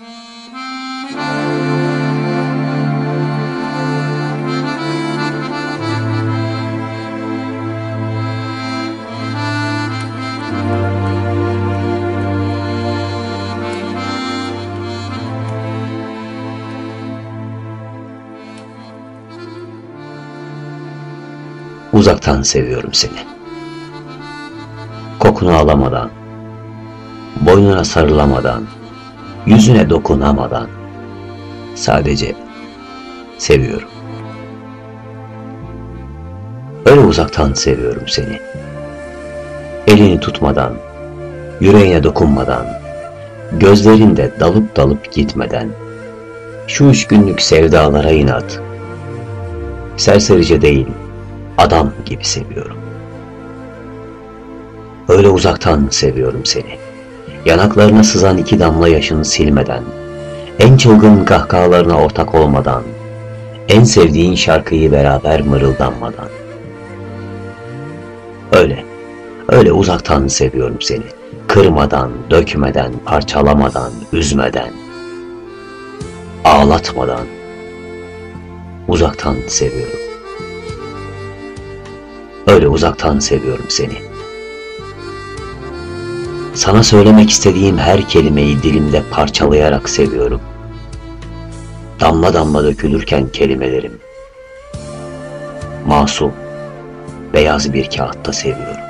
Uzaktan seviyorum seni. Kokunu alamadan, boynuna sarılamadan, yüzüne dokunamadan, sadece seviyorum. Öyle uzaktan seviyorum seni. Elini tutmadan, yüreğine dokunmadan, gözlerinde dalıp dalıp gitmeden, şu üç günlük sevdalara inat, serserice değil, adam gibi seviyorum. Öyle uzaktan seviyorum seni. Yanaklarına sızan iki damla yaşını silmeden, en çılgın kahkahalarına ortak olmadan, en sevdiğin şarkıyı beraber mırıldanmadan. Öyle, öyle uzaktan seviyorum seni. Kırmadan, dökmeden, parçalamadan, üzmeden, ağlatmadan, uzaktan seviyorum. Öyle uzaktan seviyorum seni. Sana söylemek istediğim her kelimeyi dilimde parçalayarak seviyorum. Damla damla dökülürken kelimelerim. Masum, beyaz bir kağıtta seviyorum.